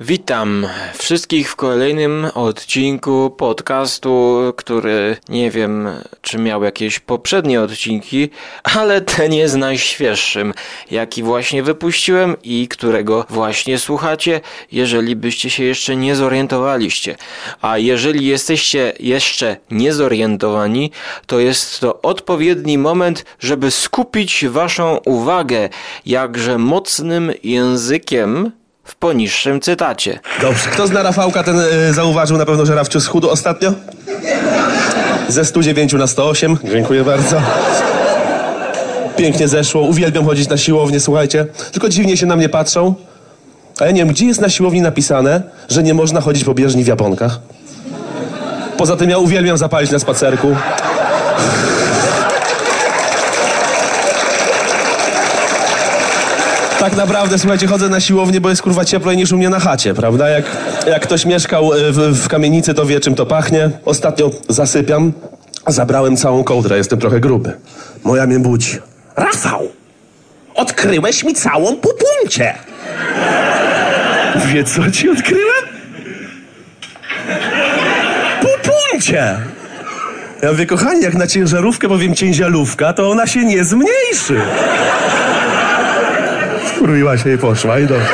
Witam wszystkich w kolejnym odcinku podcastu, który nie wiem, czy miał jakieś poprzednie odcinki, ale ten jest najświeższym, jaki właśnie wypuściłem i którego właśnie słuchacie, jeżeli byście się jeszcze nie zorientowaliście. A jeżeli jesteście jeszcze niezorientowani, to jest to odpowiedni moment, żeby skupić waszą uwagę jakże mocnym językiem w poniższym cytacie. Dobrze. Kto zna Rafałka, ten y, zauważył na pewno, że Rafciu schudł ostatnio? Ze 109 na 108. Dziękuję bardzo. Pięknie zeszło. Uwielbiam chodzić na siłownię, słuchajcie. Tylko dziwnie się na mnie patrzą. A ja nie wiem, gdzie jest na siłowni napisane, że nie można chodzić po bieżni w japonkach. Poza tym ja uwielbiam zapalić na spacerku. Tak naprawdę, słuchajcie, chodzę na siłownię, bo jest kurwa cieplej niż u mnie na chacie, prawda? Jak, jak ktoś mieszkał e, w, w kamienicy, to wie, czym to pachnie. Ostatnio zasypiam, zabrałem całą kołdrę, jestem trochę gruby. Moja mnie budzi. Rafał, odkryłeś mi całą pupuncię. Wie co ci odkryłem? Pupuncię! Ja mówię, kochani, jak na ciężarówkę powiem cięzialówka, to ona się nie zmniejszy. Skurwiła się i poszła i dobrze.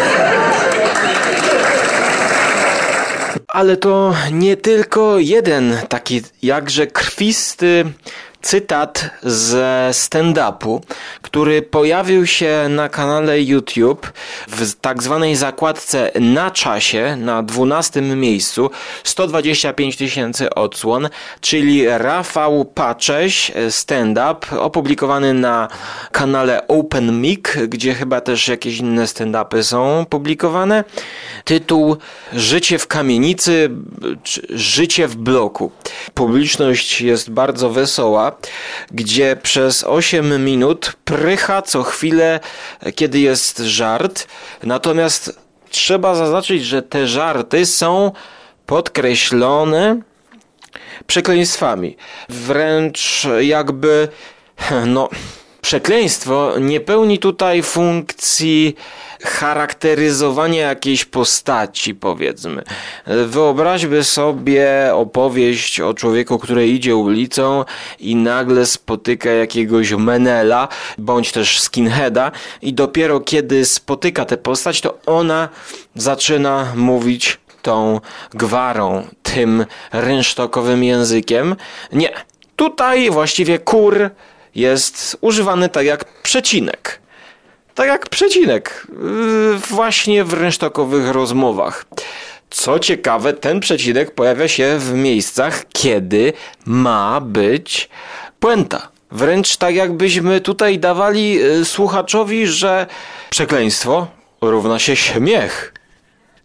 Ale to nie tylko jeden taki jakże krwisty cytat ze stand-upu, który pojawił się na kanale YouTube w tak zwanej zakładce na czasie, na 12 miejscu, 125 tysięcy odsłon, czyli Rafał Pacześ, stand-up, opublikowany na kanale Open Mic, gdzie chyba też jakieś inne stand-upy są publikowane. Tytuł Życie w kamienicy, Życie w bloku. Publiczność jest bardzo wesoła, gdzie przez 8 minut prycha co chwilę, kiedy jest żart. Natomiast trzeba zaznaczyć, że te żarty są podkreślone przekleństwami. Wręcz jakby, no, przekleństwo nie pełni tutaj funkcji charakteryzowania jakiejś postaci, powiedzmy. Wyobraźmy sobie opowieść o człowieku, który idzie ulicą i nagle spotyka jakiegoś menela, bądź też skinheada i dopiero kiedy spotyka tę postać, to ona zaczyna mówić tą gwarą, tym rynsztokowym językiem. Nie. Tutaj właściwie kur jest używany tak jak przecinek. Tak jak przecinek, yy, właśnie w rynsztokowych rozmowach. Co ciekawe, ten przecinek pojawia się w miejscach, kiedy ma być puenta. Wręcz tak jakbyśmy tutaj dawali yy, słuchaczowi, że przekleństwo równa się śmiech.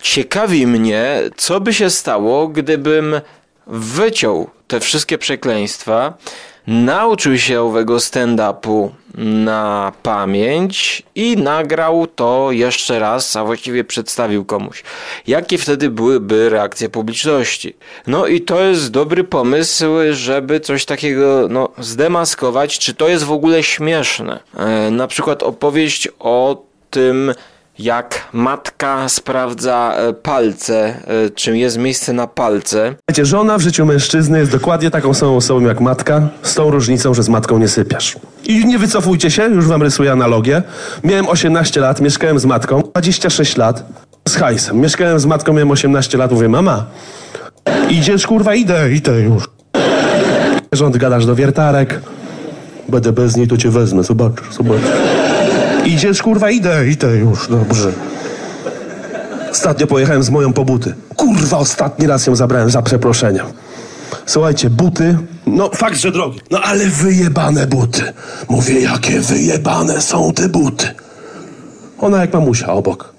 Ciekawi mnie, co by się stało, gdybym wyciął te wszystkie przekleństwa, nauczył się owego stand-upu na pamięć i nagrał to jeszcze raz, a właściwie przedstawił komuś. Jakie wtedy byłyby reakcje publiczności? No i to jest dobry pomysł, żeby coś takiego no, zdemaskować, czy to jest w ogóle śmieszne. E, na przykład opowieść o tym, jak matka sprawdza e, palce, e, czym jest miejsce na palce. Wiecie, żona w życiu mężczyzny jest dokładnie taką samą osobą jak matka, z tą różnicą, że z matką nie sypiasz. I nie wycofujcie się, już wam rysuję analogię. Miałem 18 lat, mieszkałem z matką, 26 lat, z hajsem. Mieszkałem z matką, miałem 18 lat, mówię, mama, idziesz, kurwa, idę, idę już. Rząd gadasz do wiertarek, będę bez niej, to cię wezmę, zobaczysz, zobaczysz. Idziesz, kurwa, idę, idę już, dobrze. Ostatnio pojechałem z moją po buty. Kurwa, ostatni raz ją zabrałem za przeproszeniem. Słuchajcie, buty, no fakt, że drogie. No ale wyjebane buty. Mówię, jakie wyjebane są te buty. Ona jak mamusia obok.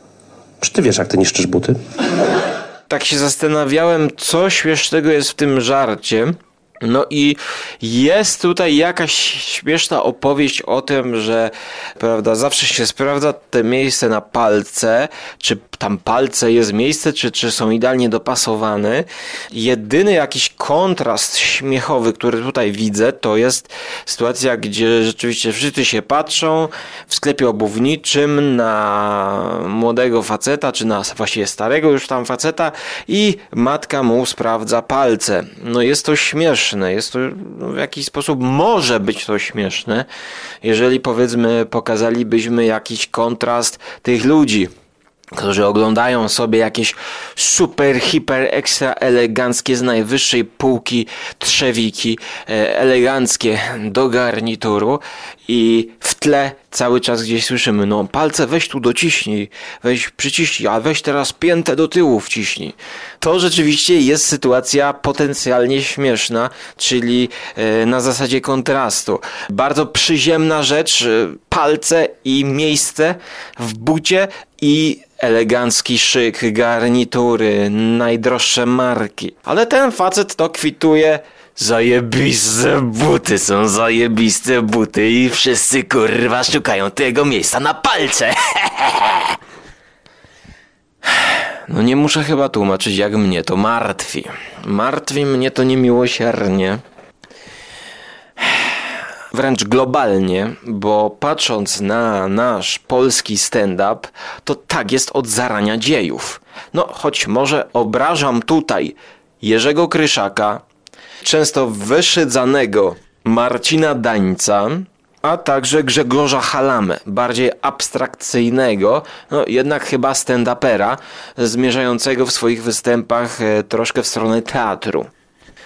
Czy ty wiesz, jak ty niszczysz buty? Tak się zastanawiałem, co śmiesznego jest w tym żarcie. No i jest tutaj jakaś śmieszna opowieść o tym, że prawda, zawsze się sprawdza te miejsce na palce, czy tam palce jest miejsce, czy, czy są idealnie dopasowane. Jedyny jakiś kontrast śmiechowy, który tutaj widzę, to jest sytuacja, gdzie rzeczywiście wszyscy się patrzą w sklepie obuwniczym na młodego faceta, czy na właściwie starego już tam faceta i matka mu sprawdza palce. No jest to śmieszne, jest to no, w jakiś sposób może być to śmieszne, jeżeli powiedzmy pokazalibyśmy jakiś kontrast tych ludzi którzy oglądają sobie jakieś super, hiper, ekstra eleganckie z najwyższej półki trzewiki, e, eleganckie do garnituru i w tle cały czas gdzieś słyszymy, no palce weź tu dociśnij, weź przyciśnij, a weź teraz piętę do tyłu wciśnij. To rzeczywiście jest sytuacja potencjalnie śmieszna, czyli e, na zasadzie kontrastu. Bardzo przyziemna rzecz, e, palce i miejsce w bucie i elegancki szyk, garnitury, najdroższe marki. Ale ten facet to kwituje Zajebiste buty są zajebiste buty i wszyscy kurwa szukają tego miejsca na palce. No nie muszę chyba tłumaczyć jak mnie to martwi. Martwi mnie to niemiłosiernie wręcz globalnie, bo patrząc na nasz polski stand-up, to tak jest od zarania dziejów. No, choć może obrażam tutaj Jerzego Kryszaka, często wyszydzanego Marcina Dańca, a także Grzegorza Halamę, bardziej abstrakcyjnego, no jednak chyba stand-upera, zmierzającego w swoich występach e, troszkę w stronę teatru.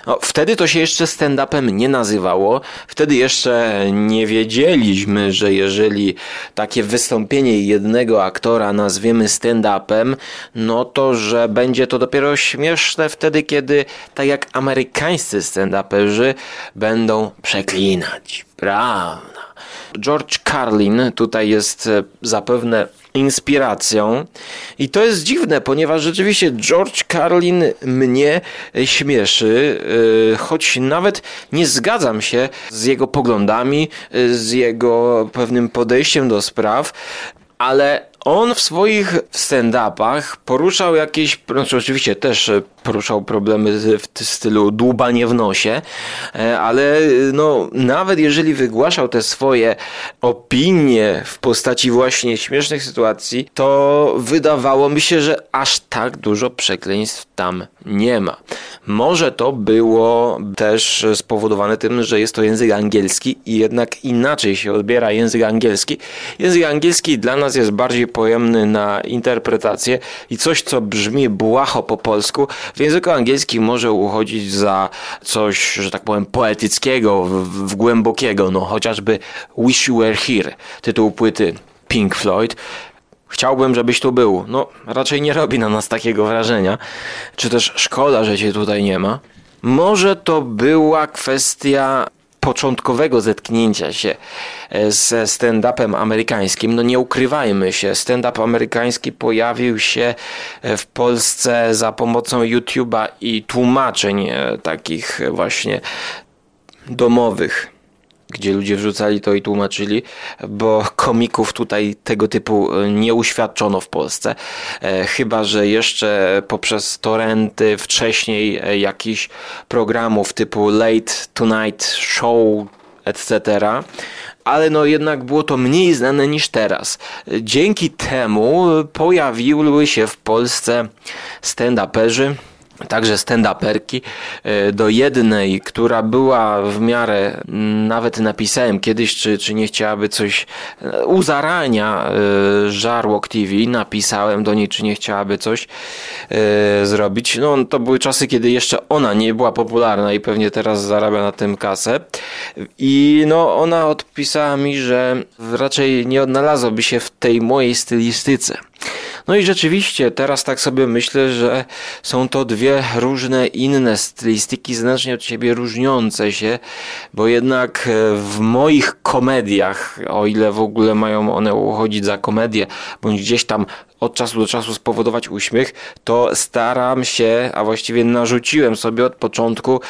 No, wtedy to się jeszcze stand-upem nie nazywało. Wtedy jeszcze nie wiedzieliśmy, że jeżeli takie wystąpienie jednego aktora nazwiemy stand-upem, no to że będzie to dopiero śmieszne wtedy, kiedy tak jak amerykańscy stand-uperzy będą przeklinać. Prawda. George Carlin tutaj jest e, zapewne inspiracją. I to jest dziwne, ponieważ rzeczywiście George Carlin mnie śmieszy, e, choć nawet nie zgadzam się z jego poglądami, e, z jego pewnym podejściem do spraw, ale on w swoich stand-upach poruszał jakieś, znaczy oczywiście też poruszał problemy w stylu dłubanie w nosie, e, ale no, nawet jeżeli wygłaszał te swoje opinie w postaci właśnie śmiesznych sytuacji, to wydawało mi się, że aż tak dużo przekleństw tam nie ma. Może to było też spowodowane tym, że jest to język angielski i jednak inaczej się odbiera język angielski. Język angielski dla nas jest bardziej pojemny na interpretację i coś, co brzmi błaho po polsku, w języku angielskim może uchodzić za coś, że tak powiem, poetyckiego, w, w głębokiego, no chociażby Wish You Were Here, tytuł płyty Pink Floyd. Chciałbym, żebyś tu był. No, raczej nie robi na nas takiego wrażenia. Czy też szkoda, że cię tutaj nie ma. Może to była kwestia początkowego zetknięcia się e, ze stand-upem amerykańskim. No nie ukrywajmy się, stand-up amerykański pojawił się e, w Polsce za pomocą YouTube'a i tłumaczeń e, takich właśnie domowych gdzie ludzie wrzucali to i tłumaczyli, bo komików tutaj tego typu e, nie uświadczono w Polsce. E, chyba, że jeszcze poprzez torenty wcześniej e, jakichś programów typu Late Tonight Show, etc ale no jednak było to mniej znane niż teraz. Dzięki temu pojawiły się w Polsce stand-uperzy, także stand-uperki. E, do jednej, która była w miarę, nawet napisałem kiedyś, czy, czy nie chciałaby coś e, u zarania e, Żarłok TV, napisałem do niej, czy nie chciałaby coś zrobić. No to były czasy, kiedy jeszcze ona nie była popularna i pewnie teraz zarabia na tym kasę. I no ona odpisała mi, że raczej nie odnalazłoby się w tej mojej stylistyce. No i rzeczywiście, teraz tak sobie myślę, że są to dwie różne inne stylistyki, znacznie od siebie różniące się, bo jednak e, w moich komediach, o ile w ogóle mają one uchodzić za komedię, bądź gdzieś tam od czasu do czasu spowodować uśmiech, to staram się, a właściwie narzuciłem sobie od początku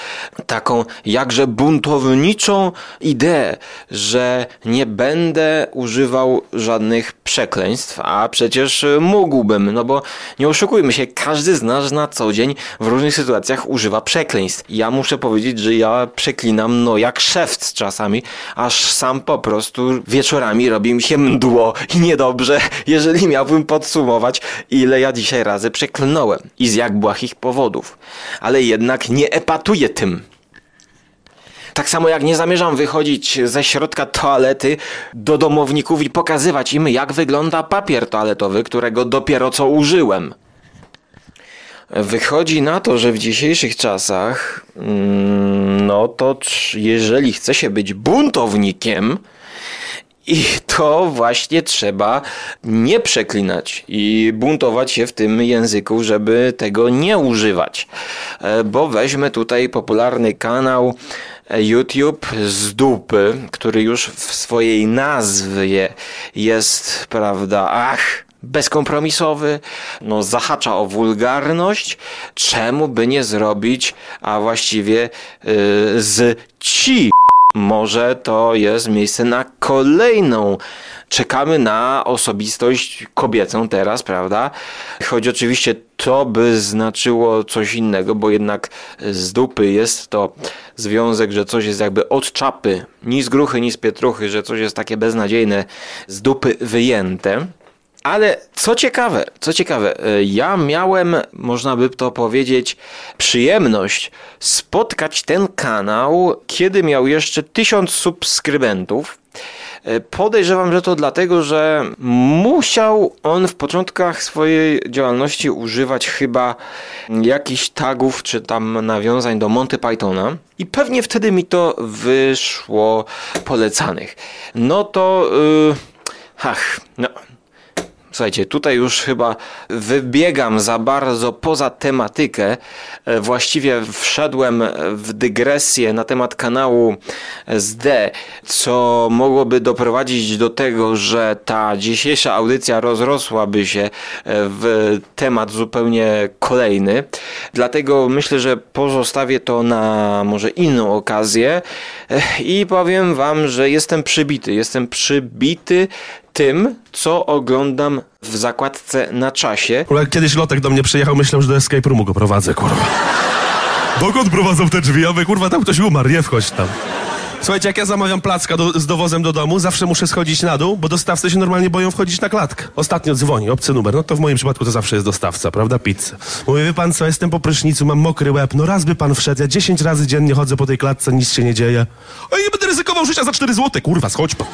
taką jakże buntowniczą ideę, że nie będę używał żadnych przekleństw, a przecież mógłbym, no bo nie oszukujmy się, każdy z nas na co dzień w różnych sytuacjach używa przekleństw. Ja muszę powiedzieć, że ja przeklinam no jak szewc czasami, aż sam po prostu wieczorami robi mi się mdło i niedobrze, jeżeli miałbym podsumować ile ja dzisiaj razy przeklnąłem i z jak błahich powodów. Ale jednak nie epatuję tym. Tak samo jak nie zamierzam wychodzić ze środka toalety do domowników i pokazywać im, jak wygląda papier toaletowy, którego dopiero co użyłem. Wychodzi na to, że w dzisiejszych czasach, mm, no to jeżeli chce się być buntownikiem, i to właśnie trzeba nie przeklinać i buntować się w tym języku, żeby tego nie używać. E, bo weźmy tutaj popularny kanał e, YouTube z dupy, który już w swojej nazwie jest, prawda, ach, bezkompromisowy, no zahacza o wulgarność, czemu by nie zrobić, a właściwie yy, z ci może to jest miejsce na kolejną. Czekamy na osobistość kobiecą teraz, prawda? Choć oczywiście to by znaczyło coś innego, bo jednak z dupy jest to związek, że coś jest jakby od czapy, ni z gruchy, ni z pietruchy, że coś jest takie beznadziejne, z dupy wyjęte. Ale co ciekawe, co ciekawe, e, ja miałem, można by to powiedzieć, przyjemność spotkać ten kanał, kiedy miał jeszcze tysiąc subskrybentów. E, podejrzewam, że to dlatego, że musiał on w początkach swojej działalności używać chyba jakichś tagów czy tam nawiązań do Monty Pythona i pewnie wtedy mi to wyszło polecanych. No to, yy, ach, no, Słuchajcie, tutaj już chyba wybiegam za bardzo poza tematykę. E, właściwie wszedłem w dygresję na temat kanału SD, co mogłoby doprowadzić do tego, że ta dzisiejsza audycja rozrosłaby się e, w temat zupełnie kolejny. Dlatego myślę, że pozostawię to na może inną okazję e, i powiem Wam, że jestem przybity. Jestem przybity tym, co oglądam w zakładce na czasie. Kurwa, jak kiedyś Lotek do mnie przyjechał, myślał, że do escape roomu go prowadzę, kurwa. Dokąd prowadzą te drzwi? Ja mówię, kurwa, tam ktoś umarł, nie wchodź tam. Słuchajcie, jak ja zamawiam placka do, z dowozem do domu, zawsze muszę schodzić na dół, bo dostawcy się normalnie boją wchodzić na klatkę. Ostatnio dzwoni, obcy numer, no to w moim przypadku to zawsze jest dostawca, prawda, pizza. Mówię, wie pan co, jestem po prysznicu, mam mokry łeb, no raz by pan wszedł, ja dziesięć razy dziennie chodzę po tej klatce, nic się nie dzieje. O nie będę ryzykował życia za cztery złote, kurwa, schodź pan.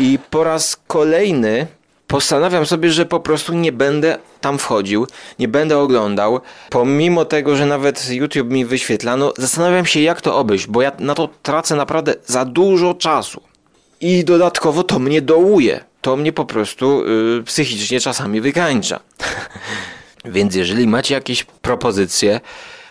I po raz kolejny postanawiam sobie, że po prostu nie będę tam wchodził, nie będę oglądał, pomimo tego, że nawet YouTube mi wyświetla, no zastanawiam się jak to obejść, bo ja na to tracę naprawdę za dużo czasu. I dodatkowo to mnie dołuje. To mnie po prostu yy, psychicznie czasami wykańcza. Więc jeżeli macie jakieś propozycje,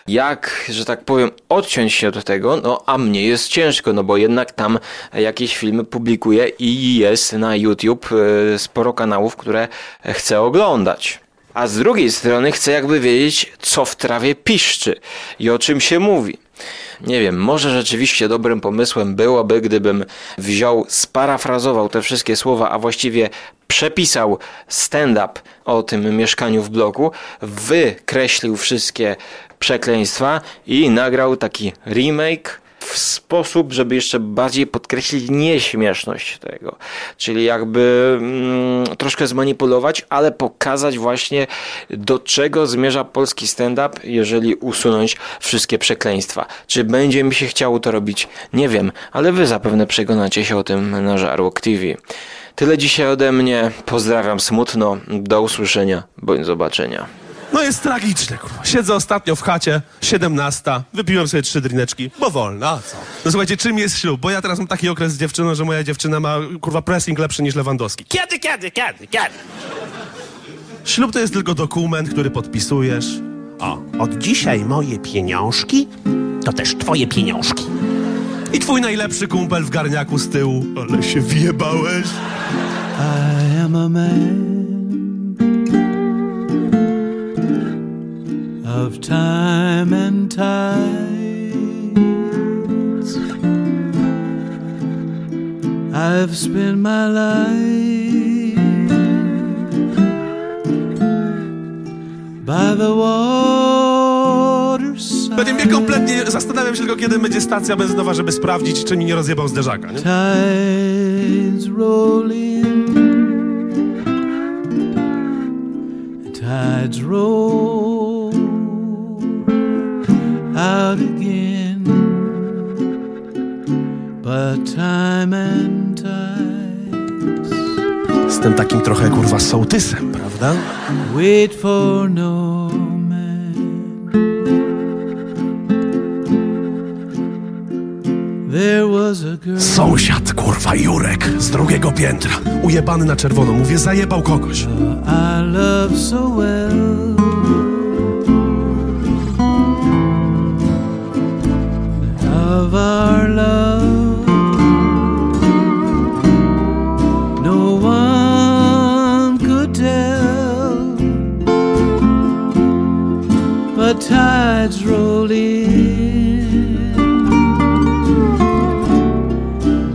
jak, że tak powiem, odciąć się od tego, no a mnie jest ciężko, no bo jednak tam jakieś filmy publikuję i jest na YouTube e, sporo kanałów, które chcę oglądać. A z drugiej strony chcę jakby wiedzieć, co w trawie piszczy i o czym się mówi. Nie wiem, może rzeczywiście dobrym pomysłem byłoby, gdybym wziął, sparafrazował te wszystkie słowa, a właściwie przepisał stand-up o tym mieszkaniu w bloku, wykreślił wszystkie przekleństwa i nagrał taki remake w sposób, żeby jeszcze bardziej podkreślić nieśmieszność tego. Czyli jakby mm, troszkę zmanipulować, ale pokazać właśnie do czego zmierza polski stand-up, jeżeli usunąć wszystkie przekleństwa. Czy będzie mi się chciało to robić? Nie wiem, ale wy zapewne przekonacie się o tym na Żarłok TV. Tyle dzisiaj ode mnie. Pozdrawiam smutno. Do usłyszenia bądź zobaczenia. No jest tragiczne, kurwa. Siedzę ostatnio w chacie, 17, wypiłem sobie trzy drineczki, bo wolno, a co? No słuchajcie, czym jest ślub? Bo ja teraz mam taki okres z dziewczyną, że moja dziewczyna ma, kurwa, pressing lepszy niż Lewandowski. Kiedy, kiedy, kiedy, kiedy? Ślub to jest tylko dokument, który podpisujesz. O, od dzisiaj moje pieniążki to też twoje pieniążki. I twój najlepszy kumpel w garniaku z tyłu. Ale się wjebałeś. I am a man of time and tides. I've spent my life by the waterside. Będzie mnie kompletnie... Zastanawiam się tylko, kiedy będzie stacja benzynowa, żeby sprawdzić, czy mi nie rozjebał zderzaka, nie? Tides roll Jestem takim trochę, kurwa, sołtysem, prawda? wait for no man. There was a girl. Sąsiad, kurwa, Jurek, z drugiego piętra. Ujebany na czerwono. Mówię, zajebał kogoś. I love so well. Of our love, but tides roll in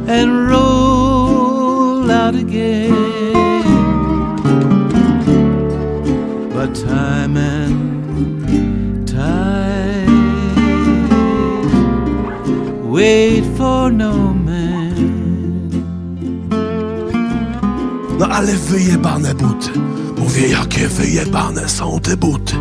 and roll out again but time and tide wait for no man. No ale wyjebane buty. Mówię, jakie wyjebane są te buty.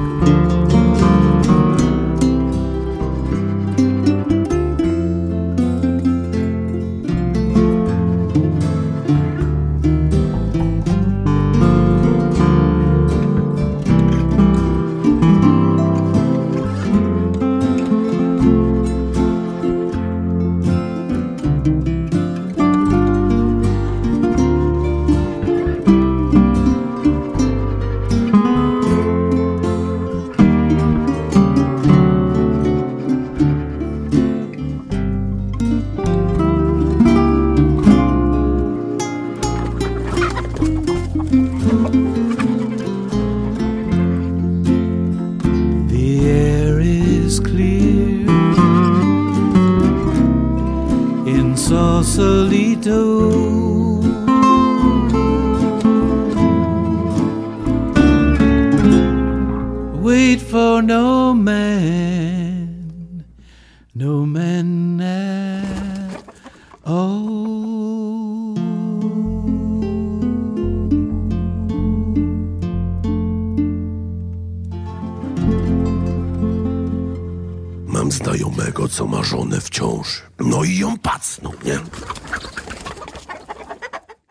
Sausalito. Wait for no man, co ma żonę w ciąży. No i ją pacnął, nie?